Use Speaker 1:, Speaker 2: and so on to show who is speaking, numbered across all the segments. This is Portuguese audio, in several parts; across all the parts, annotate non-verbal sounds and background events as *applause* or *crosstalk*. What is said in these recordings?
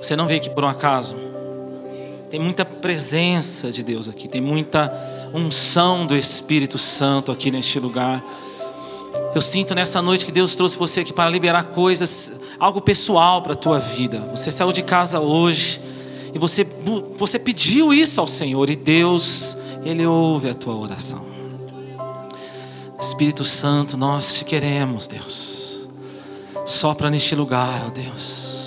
Speaker 1: Você não veio aqui por um acaso. Tem muita presença de Deus aqui, tem muita unção do Espírito Santo aqui neste lugar. Eu sinto nessa noite que Deus trouxe você aqui para liberar coisas, algo pessoal para a tua vida. Você saiu de casa hoje e você, você pediu isso ao Senhor e Deus, Ele ouve a tua oração. Espírito Santo, nós te queremos, Deus. Sopra neste lugar, ó Deus.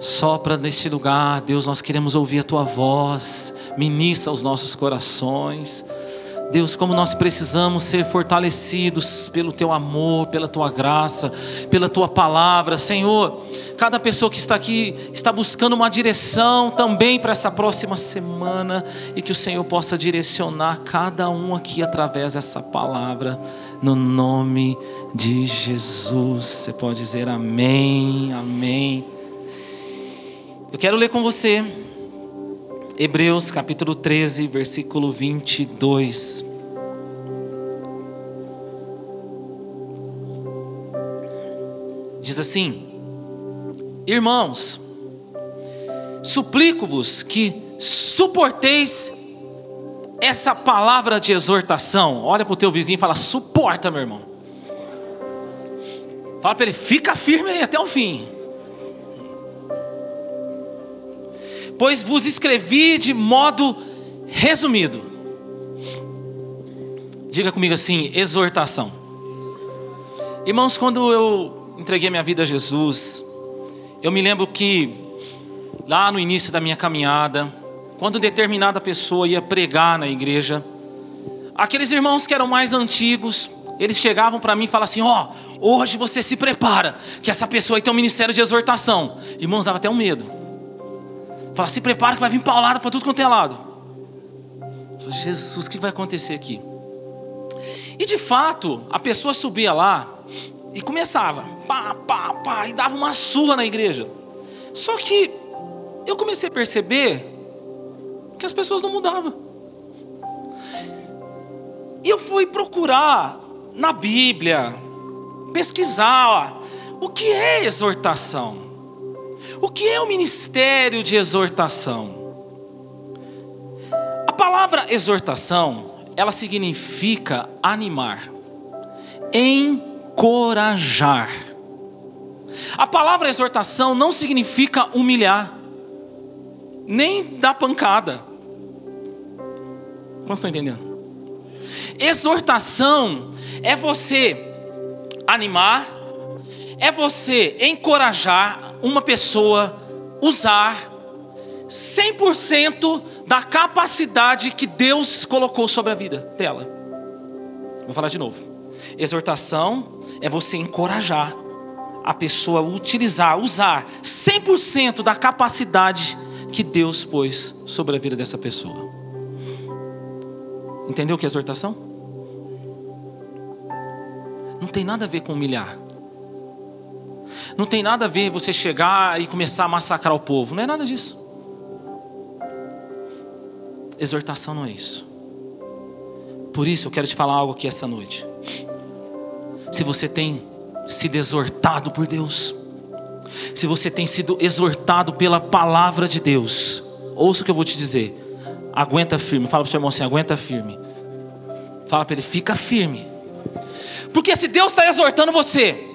Speaker 1: Sopra neste lugar, Deus, nós queremos ouvir a tua voz. Ministra os nossos corações. Deus, como nós precisamos ser fortalecidos pelo teu amor, pela tua graça, pela tua palavra, Senhor. Cada pessoa que está aqui está buscando uma direção também para essa próxima semana e que o Senhor possa direcionar cada um aqui através dessa palavra, no nome de Jesus. Você pode dizer amém, amém. Eu quero ler com você Hebreus capítulo 13, versículo 22. Diz assim: Irmãos, suplico-vos que suporteis essa palavra de exortação. Olha para o teu vizinho e fala: suporta, meu irmão. Fala para ele: fica firme até o fim. Pois vos escrevi de modo resumido. Diga comigo assim: exortação. Irmãos, quando eu entreguei minha vida a Jesus, eu me lembro que lá no início da minha caminhada, quando determinada pessoa ia pregar na igreja, aqueles irmãos que eram mais antigos, eles chegavam para mim e falavam assim: Ó, oh, hoje você se prepara, que essa pessoa aí tem um ministério de exortação. Irmãos, dava até um medo. Fala, se prepara que vai vir paulada para tudo quanto é lado. Falo, Jesus, o que vai acontecer aqui? E de fato, a pessoa subia lá e começava, pá, pá, pá, e dava uma surra na igreja. Só que eu comecei a perceber que as pessoas não mudavam. E eu fui procurar na Bíblia, pesquisar o que é exortação. O que é o ministério de exortação? A palavra exortação, ela significa animar, encorajar. A palavra exortação não significa humilhar, nem dar pancada. Como estão entendendo? Exortação é você animar, é você encorajar uma pessoa usar 100% da capacidade que Deus colocou sobre a vida dela. Vou falar de novo. Exortação é você encorajar a pessoa a utilizar, usar 100% da capacidade que Deus pôs sobre a vida dessa pessoa. Entendeu o que é exortação? Não tem nada a ver com humilhar. Não tem nada a ver você chegar e começar a massacrar o povo. Não é nada disso. Exortação não é isso. Por isso eu quero te falar algo aqui essa noite. Se você tem sido exortado por Deus, se você tem sido exortado pela palavra de Deus, ouça o que eu vou te dizer. Aguenta firme. Fala para o seu irmão assim: aguenta firme. Fala para ele: fica firme. Porque se Deus está exortando você,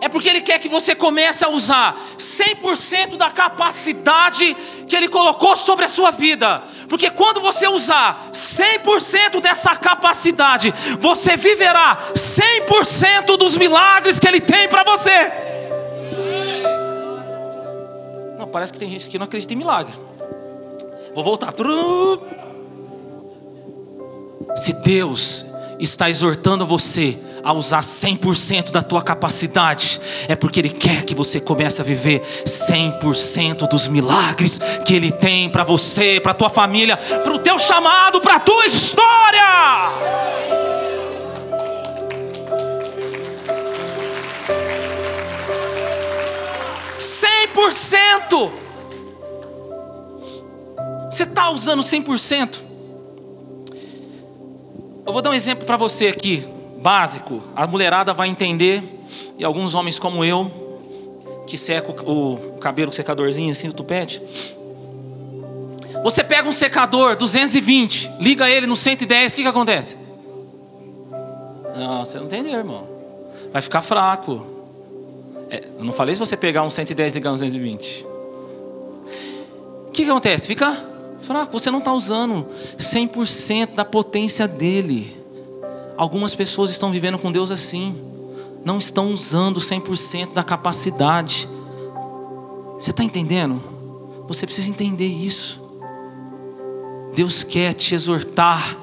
Speaker 1: é porque Ele quer que você comece a usar 100% da capacidade que Ele colocou sobre a sua vida. Porque quando você usar 100% dessa capacidade, você viverá 100% dos milagres que Ele tem para você. Não, parece que tem gente que não acredita em milagre. Vou voltar. Se Deus está exortando você a usar 100% da tua capacidade, é porque Ele quer que você comece a viver 100% dos milagres que Ele tem para você, para tua família, para o teu chamado, para a tua história. Por cento. Você está usando 100%? Eu vou dar um exemplo para você aqui básico, a mulherada vai entender, e alguns homens como eu, que seca o, cabelo com secadorzinho assim do tupete. Você pega um secador 220, liga ele no 110, o que, que acontece? Não, você não entendeu, irmão. Vai ficar fraco. É, eu não falei se você pegar um 110 e ligar um 220. O que, que acontece? Fica fraco. Você não está usando 100% da potência dele. Algumas pessoas estão vivendo com Deus assim. Não estão usando 100% da capacidade. Você está entendendo? Você precisa entender isso. Deus quer te exortar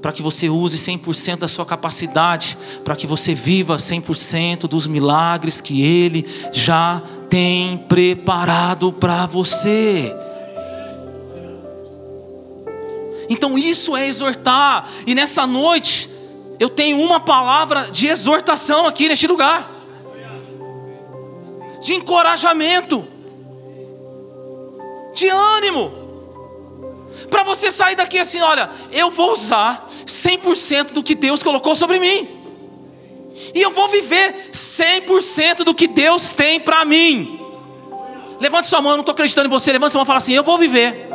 Speaker 1: para que você use 100% da sua capacidade, para que você viva 100% dos milagres que Ele já tem preparado para você. Então isso é exortar, e nessa noite eu tenho uma palavra de exortação aqui neste lugar, de encorajamento, de ânimo para você sair daqui assim: olha, eu vou usar 100% do que Deus colocou sobre mim, e eu vou viver 100% do que Deus tem para mim. Levante sua mão, eu não estou acreditando em você. Levante sua mão e fala assim: eu vou viver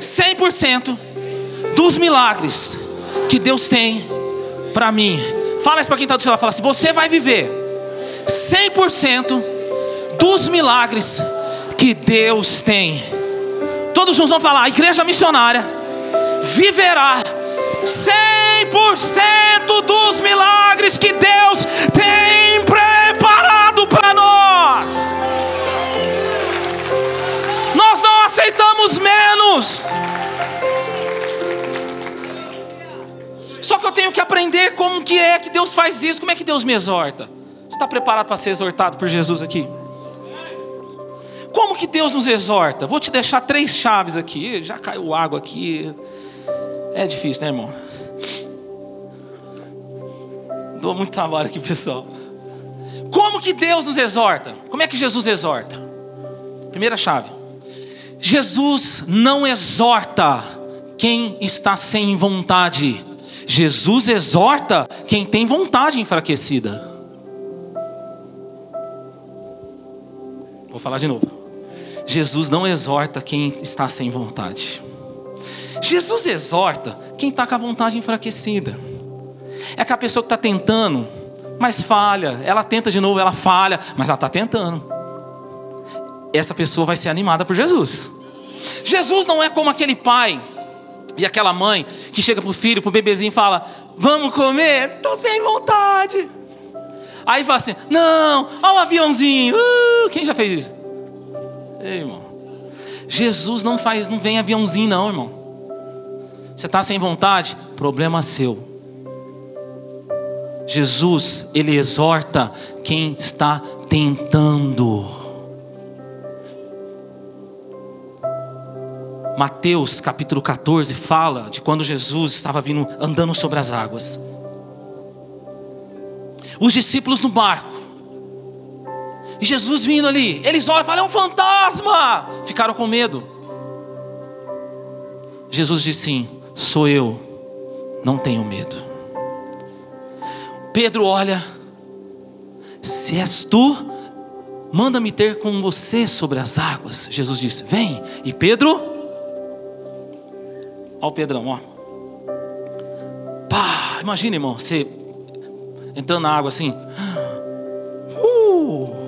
Speaker 1: 100% dos milagres que Deus tem para mim. Fala isso para quem está do seu lado. Fala assim: você vai viver 100% dos milagres que Deus tem Todos juntos vão falar: a igreja missionária viverá 100% dos milagres que Deus tem preparado para nós. Nós não aceitamos menos. Que eu tenho que aprender como que é que Deus faz isso, como é que Deus me exorta. Você está preparado para ser exortado por Jesus aqui? Como que Deus nos exorta? Vou te deixar três chaves aqui. Já caiu água aqui. É difícil, né, irmão? Dou muito trabalho aqui, pessoal. Como que Deus nos exorta? Como é que Jesus exorta? Primeira chave. Jesus não exorta quem está sem vontade. Jesus exorta quem tem vontade enfraquecida. Vou falar de novo. Jesus não exorta quem está sem vontade. Jesus exorta quem está com a vontade enfraquecida. É aquela pessoa que está tentando, mas falha. Ela tenta de novo, ela falha, mas ela está tentando. Essa pessoa vai ser animada por Jesus. Jesus não é como aquele pai e aquela mãe que chega para o filho, para o bebezinho e fala: Vamos comer? Estou sem vontade. Aí fala assim: Não, olha o aviãozinho. Uh, quem já fez isso? Ei, irmão. Jesus não faz, não vem aviãozinho, não, irmão. Você está sem vontade? Problema seu. Jesus, ele exorta quem está tentando. Mateus capítulo 14 fala de quando Jesus estava vindo andando sobre as águas. Os discípulos no barco. E Jesus vindo ali, eles olham e falam: é um fantasma. Ficaram com medo. Jesus disse sim: sou eu, não tenho medo. Pedro olha: se és tu, manda-me ter com você sobre as águas. Jesus disse: vem. E Pedro, olha o Pedrão, ó. Pá, imagina, irmão, você entrando na água assim. Uh!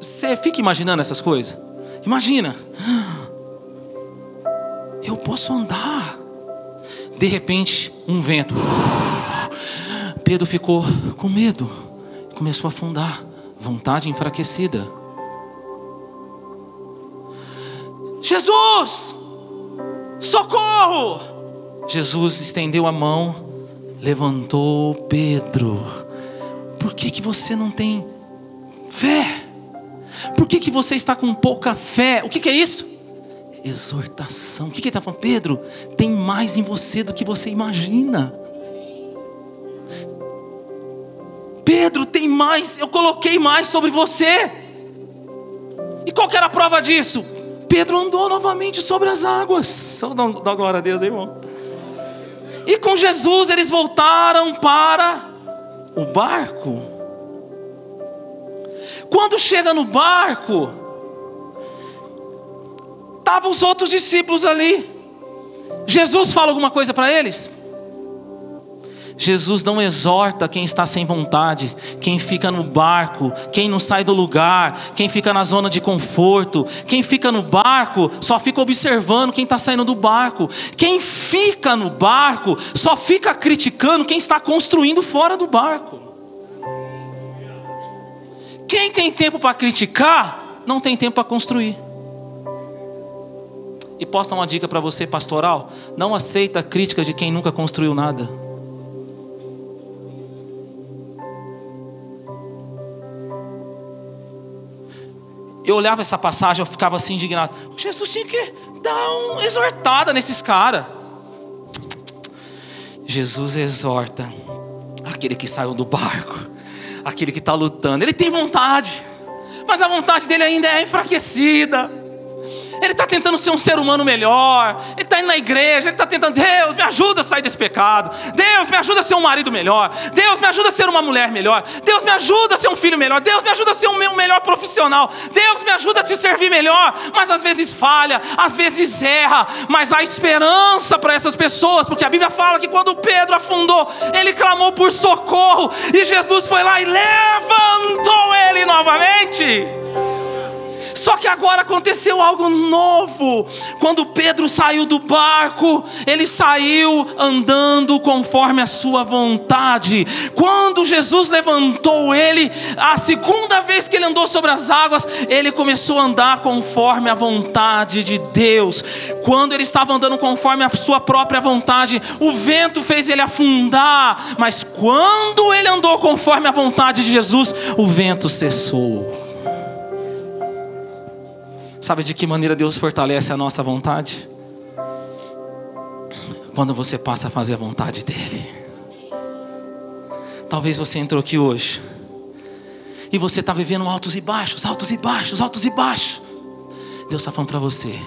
Speaker 1: Você fica imaginando essas coisas? Imagina. Eu posso andar. De repente, um vento. Pedro ficou com medo. Começou a afundar. Vontade enfraquecida. Jesus! Socorro! Jesus estendeu a mão, levantou Pedro. Por que, que você não tem Fé. Por que, que você está com pouca fé? O que, que é isso? Exortação. O que, que ele está falando? Pedro, tem mais em você do que você imagina. Pedro, tem mais, eu coloquei mais sobre você. E qual que era a prova disso? Pedro andou novamente sobre as águas. Só dá, dá glória a Deus, irmão. E com Jesus eles voltaram para o barco. Quando chega no barco, estavam os outros discípulos ali. Jesus fala alguma coisa para eles? Jesus não exorta quem está sem vontade, quem fica no barco, quem não sai do lugar, quem fica na zona de conforto, quem fica no barco só fica observando quem está saindo do barco, quem fica no barco só fica criticando quem está construindo fora do barco. Quem tem tempo para criticar, não tem tempo para construir. E posso dar uma dica para você, pastoral? Não aceita a crítica de quem nunca construiu nada. Eu olhava essa passagem, eu ficava assim indignado. Jesus tinha que dar uma exortada nesses caras. Jesus exorta aquele que saiu do barco, aquele que está lutando. Ele tem vontade, mas a vontade dele ainda é enfraquecida. Ele está tentando ser um ser humano melhor. Ele está indo na igreja. Ele está tentando, Deus, me ajuda a sair desse pecado. Deus, me ajuda a ser um marido melhor. Deus, me ajuda a ser uma mulher melhor. Deus, me ajuda a ser um filho melhor. Deus, me ajuda a ser um melhor profissional. Deus, me ajuda a te servir melhor. Mas às vezes falha, às vezes erra. Mas há esperança para essas pessoas, porque a Bíblia fala que quando Pedro afundou, ele clamou por socorro. E Jesus foi lá e levantou ele novamente. Só que agora aconteceu algo novo. Quando Pedro saiu do barco, ele saiu andando conforme a sua vontade. Quando Jesus levantou ele, a segunda vez que ele andou sobre as águas, ele começou a andar conforme a vontade de Deus. Quando ele estava andando conforme a sua própria vontade, o vento fez ele afundar. Mas quando ele andou conforme a vontade de Jesus, o vento cessou. Sabe de que maneira Deus fortalece a nossa vontade? Quando você passa a fazer a vontade dEle. Talvez você entrou aqui hoje e você está vivendo altos e baixos, altos e baixos, altos e baixos. Deus está falando para você: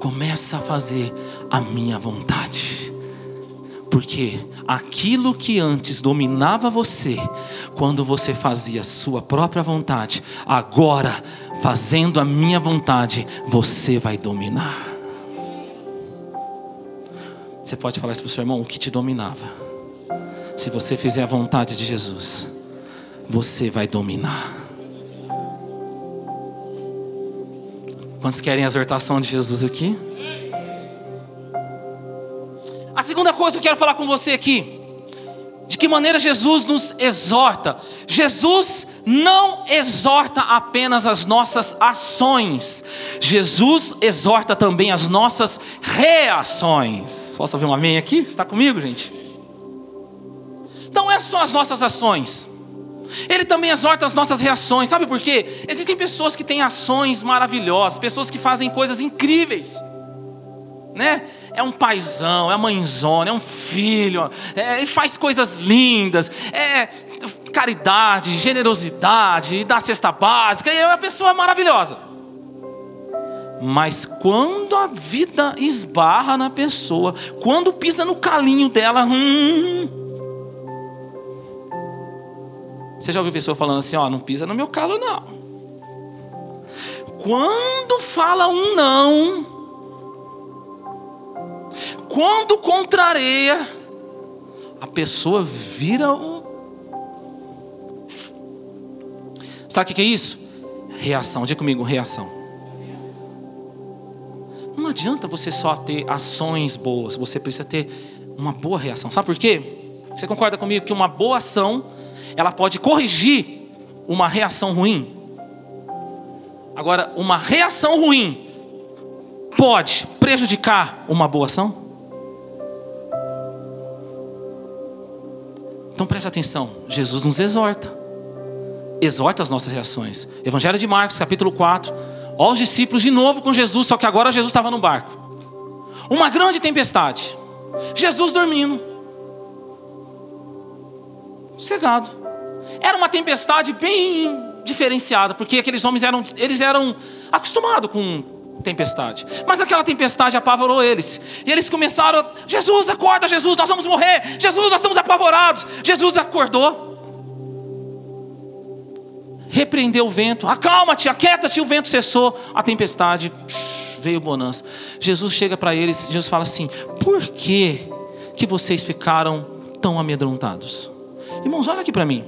Speaker 1: começa a fazer a minha vontade. Porque aquilo que antes dominava você, quando você fazia a sua própria vontade, agora fazendo a minha vontade, você vai dominar. Você pode falar isso para o seu irmão, o que te dominava. Se você fizer a vontade de Jesus, você vai dominar. Quantos querem a exortação de Jesus aqui? A segunda coisa que eu quero falar com você aqui de que maneira Jesus nos exorta? Jesus não exorta apenas as nossas ações, Jesus exorta também as nossas reações. Posso ouvir um amém aqui? Está comigo, gente? Então, essas são as nossas ações. Ele também exorta as nossas reações, sabe por quê? Existem pessoas que têm ações maravilhosas, pessoas que fazem coisas incríveis, né? é um paizão, é uma mãezona, é um filho, é, faz coisas lindas, é caridade, generosidade, dá cesta básica, é uma pessoa maravilhosa. Mas quando a vida esbarra na pessoa, quando pisa no calinho dela, hum, você já ouviu pessoa falando assim, ó, não pisa no meu calo não. Quando fala um não, quando contraria, a pessoa vira o. Sabe o que é isso? Reação. Diga comigo, reação. Não adianta você só ter ações boas, você precisa ter uma boa reação. Sabe por quê? Você concorda comigo que uma boa ação, ela pode corrigir uma reação ruim? Agora, uma reação ruim pode prejudicar uma boa ação? Então presta atenção, Jesus nos exorta. Exorta as nossas reações. Evangelho de Marcos, capítulo 4. Ó os discípulos de novo com Jesus, só que agora Jesus estava no barco. Uma grande tempestade. Jesus dormindo. Cegado. Era uma tempestade bem diferenciada, porque aqueles homens eram, eles eram acostumados com tempestade. Mas aquela tempestade apavorou eles. E eles começaram: Jesus, acorda, Jesus, nós vamos morrer. Jesus, nós estamos apavorados. Jesus acordou. repreendeu o vento. Acalma-te, aquieta-te, o vento cessou, a tempestade veio bonança. Jesus chega para eles, Jesus fala assim: "Por que que vocês ficaram tão amedrontados?" Irmãos, olha aqui para mim.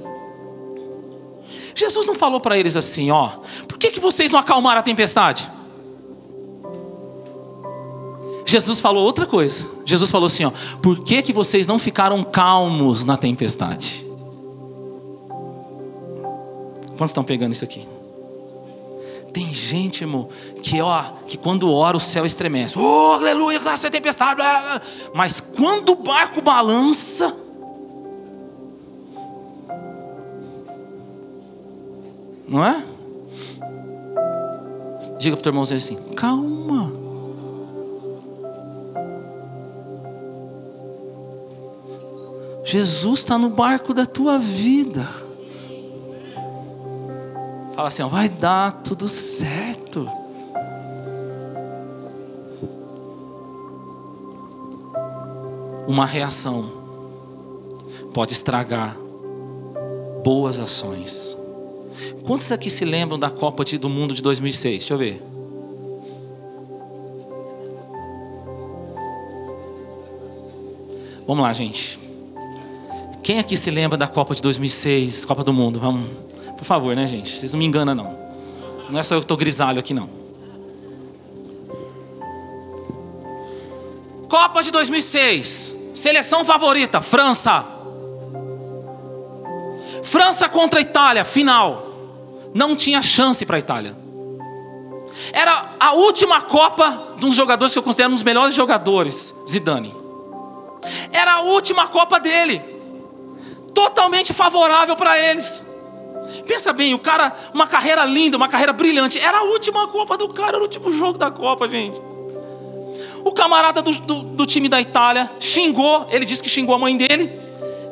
Speaker 1: Jesus não falou para eles assim, ó, por que, que vocês não acalmaram a tempestade? Jesus falou outra coisa. Jesus falou assim, ó, por que, que vocês não ficaram calmos na tempestade? Quantos estão pegando isso aqui? Tem gente, irmão, que ó, que quando ora o céu estremece. Oh, aleluia, graças a tempestade. Blá, blá. Mas quando o barco balança, Não é? Diga para o teu irmãozinho assim: calma. Jesus está no barco da tua vida. Fala assim: ó, vai dar tudo certo. Uma reação pode estragar boas ações. Quantos aqui se lembram da Copa do Mundo de 2006? Deixa eu ver. Vamos lá, gente. Quem aqui se lembra da Copa de 2006, Copa do Mundo? Vamos, por favor, né, gente? Vocês não me enganam, não. Não é só eu que estou grisalho aqui, não. Copa de 2006. Seleção favorita, França. França contra Itália, final não tinha chance para a Itália. Era a última Copa de um jogadores que eu considero um dos melhores jogadores, Zidane. Era a última Copa dele. Totalmente favorável para eles. Pensa bem, o cara, uma carreira linda, uma carreira brilhante. Era a última Copa do cara, era o último jogo da Copa, gente. O camarada do, do, do time da Itália xingou, ele disse que xingou a mãe dele.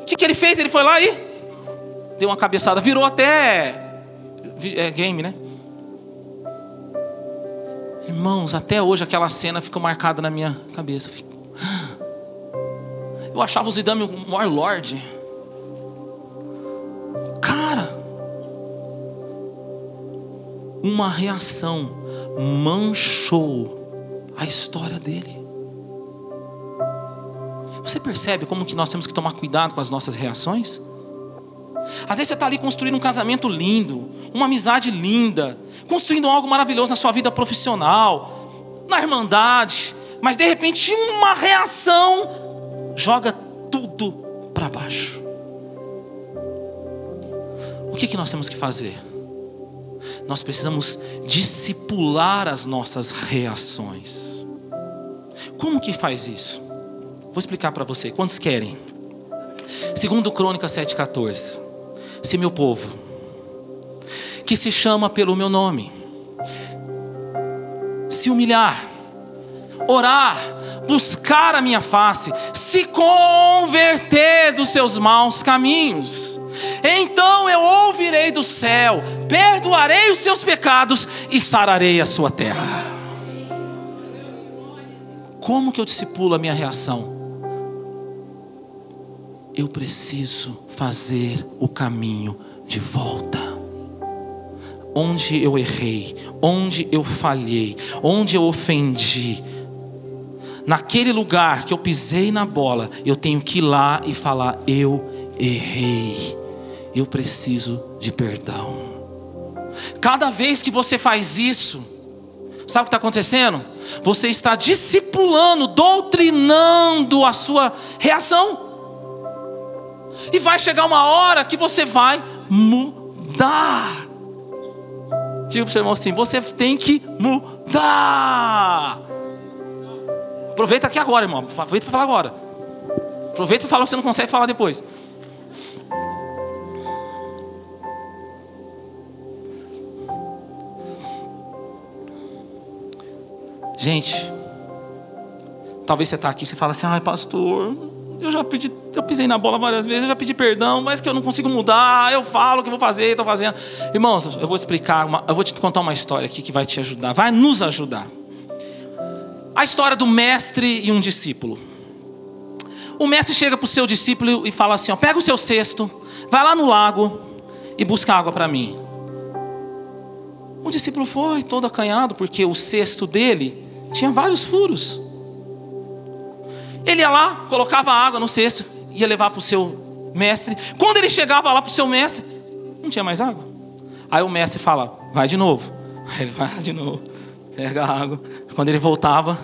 Speaker 1: O que, que ele fez? Ele foi lá e deu uma cabeçada, virou até é, game, né? Irmãos, até hoje aquela cena ficou marcada na minha cabeça. *gasps* Eu achava o Zidane o maior lord. Uma reação manchou a história dele. Você percebe como que nós temos que tomar cuidado com as nossas reações? Às vezes você está ali construindo um casamento lindo, uma amizade linda, construindo algo maravilhoso na sua vida profissional, na irmandade, mas de repente uma reação joga tudo para baixo. O que, que nós temos que fazer? Nós precisamos discipular as nossas reações. Como que faz isso? Vou explicar para você. Quantos querem? Segundo Crônica 7,14 se meu povo, que se chama pelo meu nome, se humilhar, orar, buscar a minha face, se converter dos seus maus caminhos, então eu ouvirei do céu, perdoarei os seus pecados e sararei a sua terra. Como que eu discipulo a minha reação? eu preciso fazer o caminho de volta. Onde eu errei, onde eu falhei, onde eu ofendi, naquele lugar que eu pisei na bola, eu tenho que ir lá e falar: eu errei, eu preciso de perdão. Cada vez que você faz isso, sabe o que está acontecendo? Você está discipulando, doutrinando a sua reação. E vai chegar uma hora que você vai mudar. Diga para o seu irmão assim: você tem que mudar. Aproveita aqui agora, irmão. Aproveita para falar agora. Aproveita para falar o que você não consegue falar depois. Gente, talvez você está aqui e você fala assim, ai pastor, eu já pedi, eu pisei na bola várias vezes, eu já pedi perdão, mas que eu não consigo mudar, eu falo o que vou fazer, estou fazendo. Irmãos, eu vou explicar, uma, eu vou te contar uma história aqui que vai te ajudar, vai nos ajudar. A história do mestre e um discípulo. O mestre chega para o seu discípulo e fala assim: ó, pega o seu cesto, vai lá no lago e busca água para mim. O discípulo foi todo acanhado, porque o cesto dele tinha vários furos. Ele ia lá, colocava água no cesto, ia levar para o seu mestre. Quando ele chegava lá para o seu mestre, não tinha mais água. Aí o mestre fala: vai de novo. Aí *laughs* ele vai de novo, pega a água. Quando ele voltava,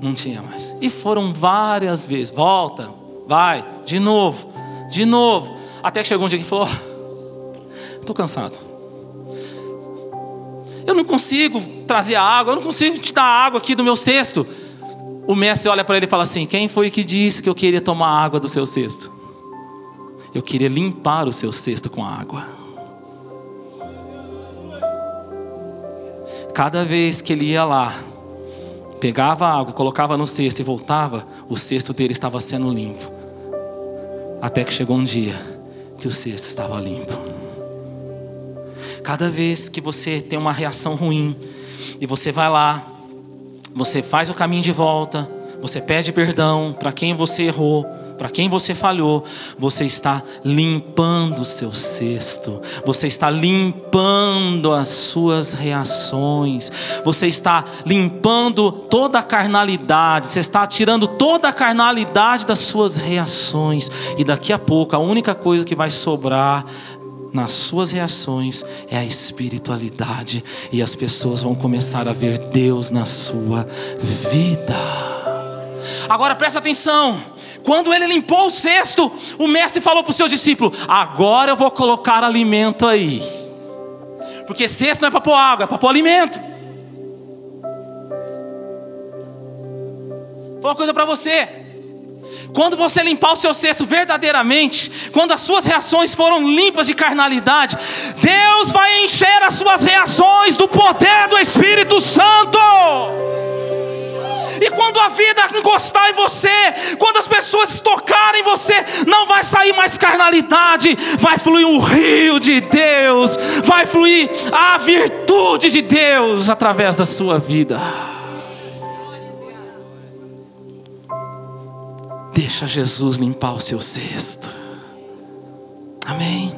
Speaker 1: não tinha mais. E foram várias vezes: volta, vai, de novo, de novo. Até que chegou um dia que falou: estou cansado. Eu não consigo trazer a água, eu não consigo te dar água aqui do meu cesto. O mestre olha para ele e fala assim: Quem foi que disse que eu queria tomar água do seu cesto? Eu queria limpar o seu cesto com água. Cada vez que ele ia lá, pegava a água, colocava no cesto e voltava, o cesto dele estava sendo limpo. Até que chegou um dia que o cesto estava limpo. Cada vez que você tem uma reação ruim e você vai lá, você faz o caminho de volta, você pede perdão para quem você errou, para quem você falhou, você está limpando o seu cesto, você está limpando as suas reações, você está limpando toda a carnalidade, você está tirando toda a carnalidade das suas reações, e daqui a pouco a única coisa que vai sobrar nas suas reações é a espiritualidade e as pessoas vão começar a ver Deus na sua vida. Agora presta atenção. Quando ele limpou o cesto, o mestre falou para o seu discípulo: Agora eu vou colocar alimento aí. Porque cesto não é para pôr água, é para pôr alimento. Vou uma coisa para você. Quando você limpar o seu cesto verdadeiramente, quando as suas reações foram limpas de carnalidade, Deus vai encher as suas reações do poder do Espírito Santo. E quando a vida encostar em você, quando as pessoas tocarem você, não vai sair mais carnalidade, vai fluir um rio de Deus, vai fluir a virtude de Deus através da sua vida. Deixa Jesus limpar o seu cesto. Amém.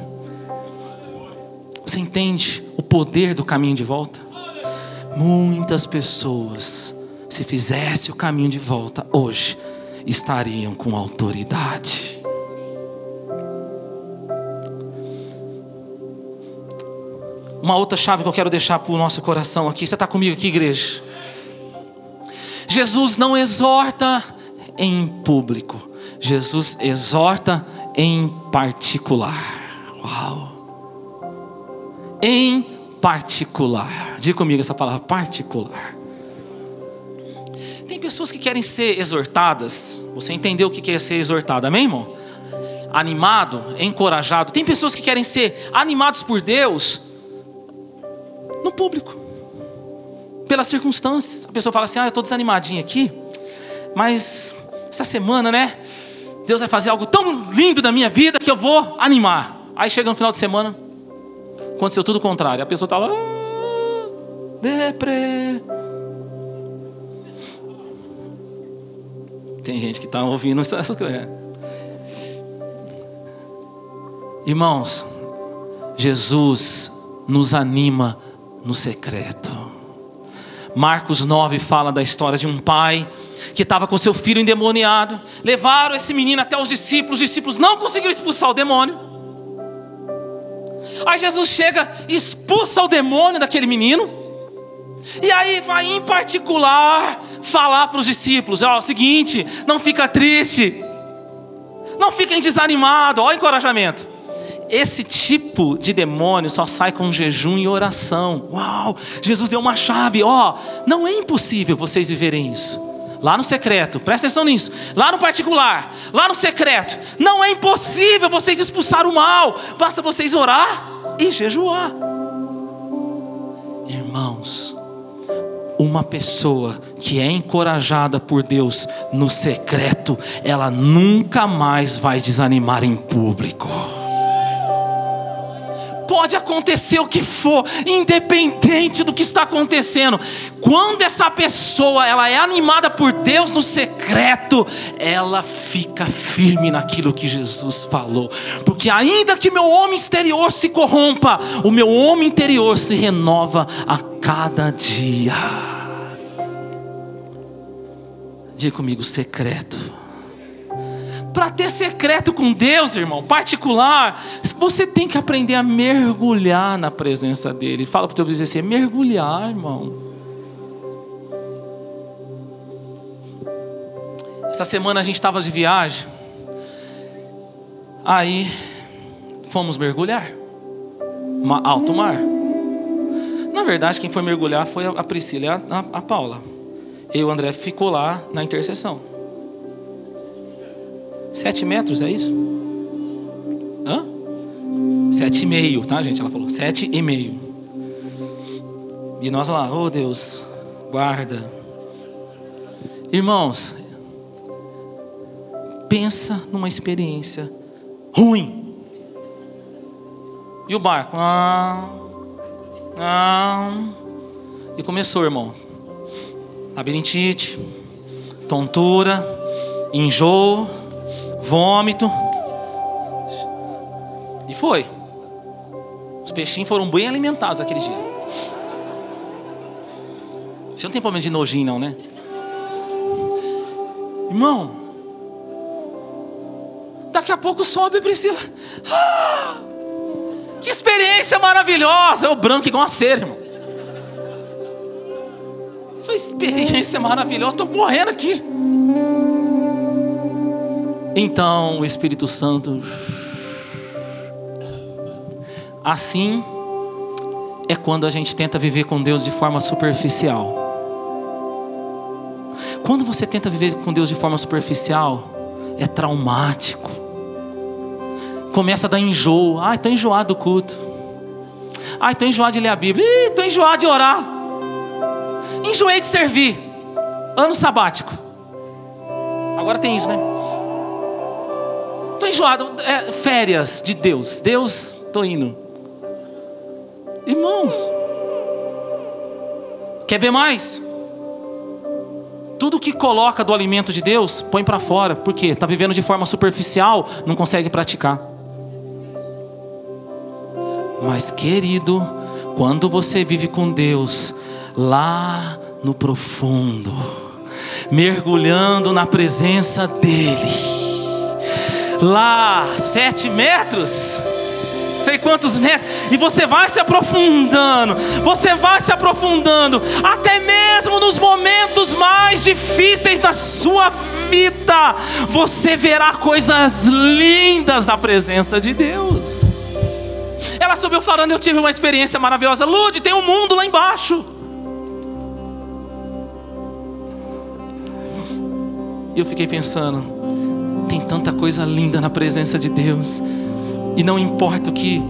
Speaker 1: Você entende o poder do caminho de volta? Muitas pessoas, se fizesse o caminho de volta hoje, estariam com autoridade. Uma outra chave que eu quero deixar para o nosso coração aqui. Você está comigo aqui, igreja? Jesus não exorta em público, Jesus exorta em particular. Uau! Em particular. Diga comigo essa palavra particular. Tem pessoas que querem ser exortadas. Você entendeu o que é ser exortado, amém, irmão? Animado, encorajado. Tem pessoas que querem ser animados por Deus no público, pelas circunstâncias. A pessoa fala assim: Ah, eu estou desanimadinho aqui, mas essa semana, né? Deus vai fazer algo tão lindo na minha vida que eu vou animar. Aí chega no final de semana, aconteceu tudo o contrário. A pessoa está lá, ah, depre. Tem gente que está ouvindo essas coisas. Irmãos, Jesus nos anima no secreto. Marcos 9 fala da história de um pai que estava com seu filho endemoniado. Levaram esse menino até os discípulos, os discípulos não conseguiram expulsar o demônio. Aí Jesus chega e expulsa o demônio daquele menino. E aí vai em particular falar para os discípulos: ó, é o seguinte, não fica triste, não fiquem desanimados, o encorajamento. Esse tipo de demônio só sai com jejum e oração. Uau! Jesus deu uma chave, ó, não é impossível vocês viverem isso lá no secreto, presta atenção nisso, lá no particular, lá no secreto, não é impossível vocês expulsar o mal, basta vocês orar e jejuar. Irmãos, uma pessoa que é encorajada por Deus no secreto, ela nunca mais vai desanimar em público. Pode acontecer o que for, independente do que está acontecendo. Quando essa pessoa ela é animada por Deus no secreto, ela fica firme naquilo que Jesus falou. Porque ainda que meu homem exterior se corrompa, o meu homem interior se renova a cada dia. Diga comigo, secreto. Para ter secreto com Deus, irmão, particular, você tem que aprender a mergulhar na presença dEle. Fala para o teu vizinho assim: é mergulhar, irmão. Essa semana a gente estava de viagem, aí fomos mergulhar, alto mar. Na verdade, quem foi mergulhar foi a Priscila e a, a Paula. Eu e o André ficou lá na intercessão. Sete metros, é isso? Hã? Sete e meio, tá, gente? Ela falou, sete e meio. E nós lá, oh Deus, guarda. Irmãos, pensa numa experiência ruim. E o barco? Ah, ah. E começou, irmão. Labirintite, tontura, enjoo vômito. E foi. Os peixinhos foram bem alimentados aquele dia. Você não tem problema de nojinho, não, né? Irmão, daqui a pouco sobe Priscila. Ah, que experiência maravilhosa! O branco igual a cera, irmão. Foi experiência maravilhosa. Estou morrendo aqui. Então o Espírito Santo. Assim é quando a gente tenta viver com Deus de forma superficial. Quando você tenta viver com Deus de forma superficial, é traumático. Começa a dar enjoo. Ai, estou enjoado do culto. Ai, estou enjoado de ler a Bíblia. estou enjoado de orar. Enjoei de servir. Ano sabático. Agora tem isso, né? Enjoado. É, férias de Deus. Deus, estou indo. Irmãos, quer ver mais? Tudo que coloca do alimento de Deus, põe para fora. Por quê? Está vivendo de forma superficial, não consegue praticar. Mas, querido, quando você vive com Deus, lá no profundo, mergulhando na presença dEle, lá sete metros, sei quantos metros, e você vai se aprofundando, você vai se aprofundando, até mesmo nos momentos mais difíceis da sua vida, você verá coisas lindas na presença de Deus. Ela subiu falando, eu tive uma experiência maravilhosa. Lude, tem um mundo lá embaixo. E eu fiquei pensando, tanta coisa linda na presença de Deus. E não importa o que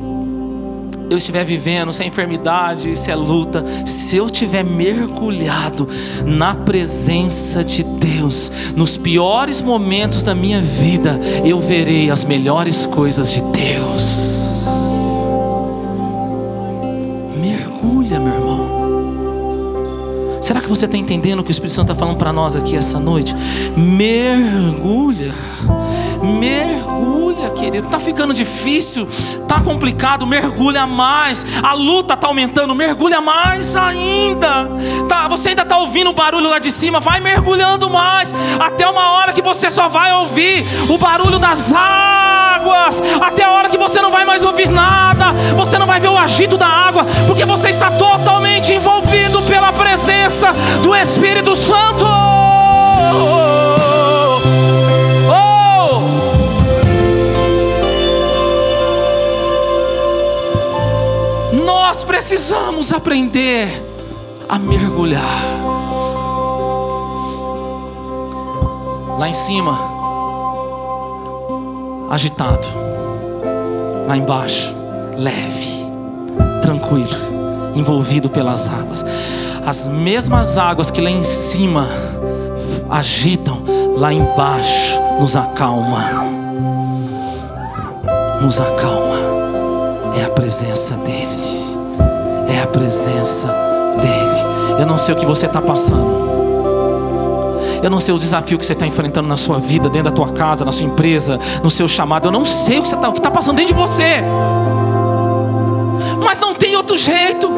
Speaker 1: eu estiver vivendo, se é enfermidade, se é luta, se eu estiver mergulhado na presença de Deus, nos piores momentos da minha vida, eu verei as melhores coisas de Deus. Mergulha, meu irmão. Será que você está entendendo o que o Espírito Santo está falando para nós aqui essa noite? Mergulha, mergulha, querido. Está ficando difícil, está complicado, mergulha mais. A luta está aumentando, mergulha mais ainda. Tá, você ainda está ouvindo o barulho lá de cima, vai mergulhando mais, até uma hora que você só vai ouvir o barulho das águas, até a hora que você não vai mais ouvir nada, você não vai ver o agito da água, porque você está totalmente envolvido pela presença do Espírito Santo. Nós precisamos aprender a mergulhar. Lá em cima, agitado. Lá embaixo, leve, tranquilo, envolvido pelas águas as mesmas águas que lá em cima agitam, lá embaixo nos acalma. Nos acalma. É a presença dEle. A presença dEle. Eu não sei o que você está passando. Eu não sei o desafio que você está enfrentando na sua vida, dentro da tua casa, na sua empresa, no seu chamado. Eu não sei o que está tá passando dentro de você. Mas não tem outro jeito.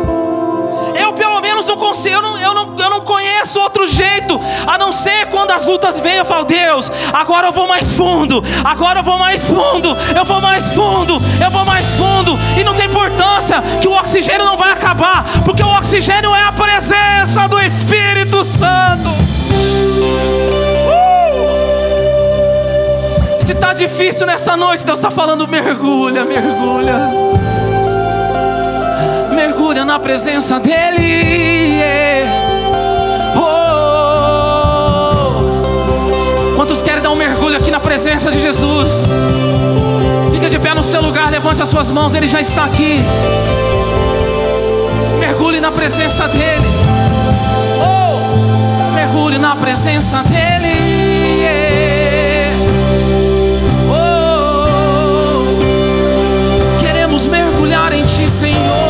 Speaker 1: Eu pelo menos eu consigo, eu não, eu, não, eu não conheço outro jeito, a não ser quando as lutas vêm, eu falo, Deus, agora eu vou mais fundo, agora eu vou mais fundo, eu vou mais fundo, eu vou mais fundo, e não tem importância que o oxigênio não vai acabar, porque o oxigênio é a presença do Espírito Santo. Uh! Se está difícil nessa noite, Deus está falando, mergulha, mergulha mergulha na presença dEle. Yeah. Oh. Quantos querem dar um mergulho aqui na presença de Jesus? Fica de pé no seu lugar, levante as suas mãos, Ele já está aqui. Mergulhe na presença dEle. Oh. Mergulhe na presença dEle. Oh. Queremos mergulhar em Ti, Senhor.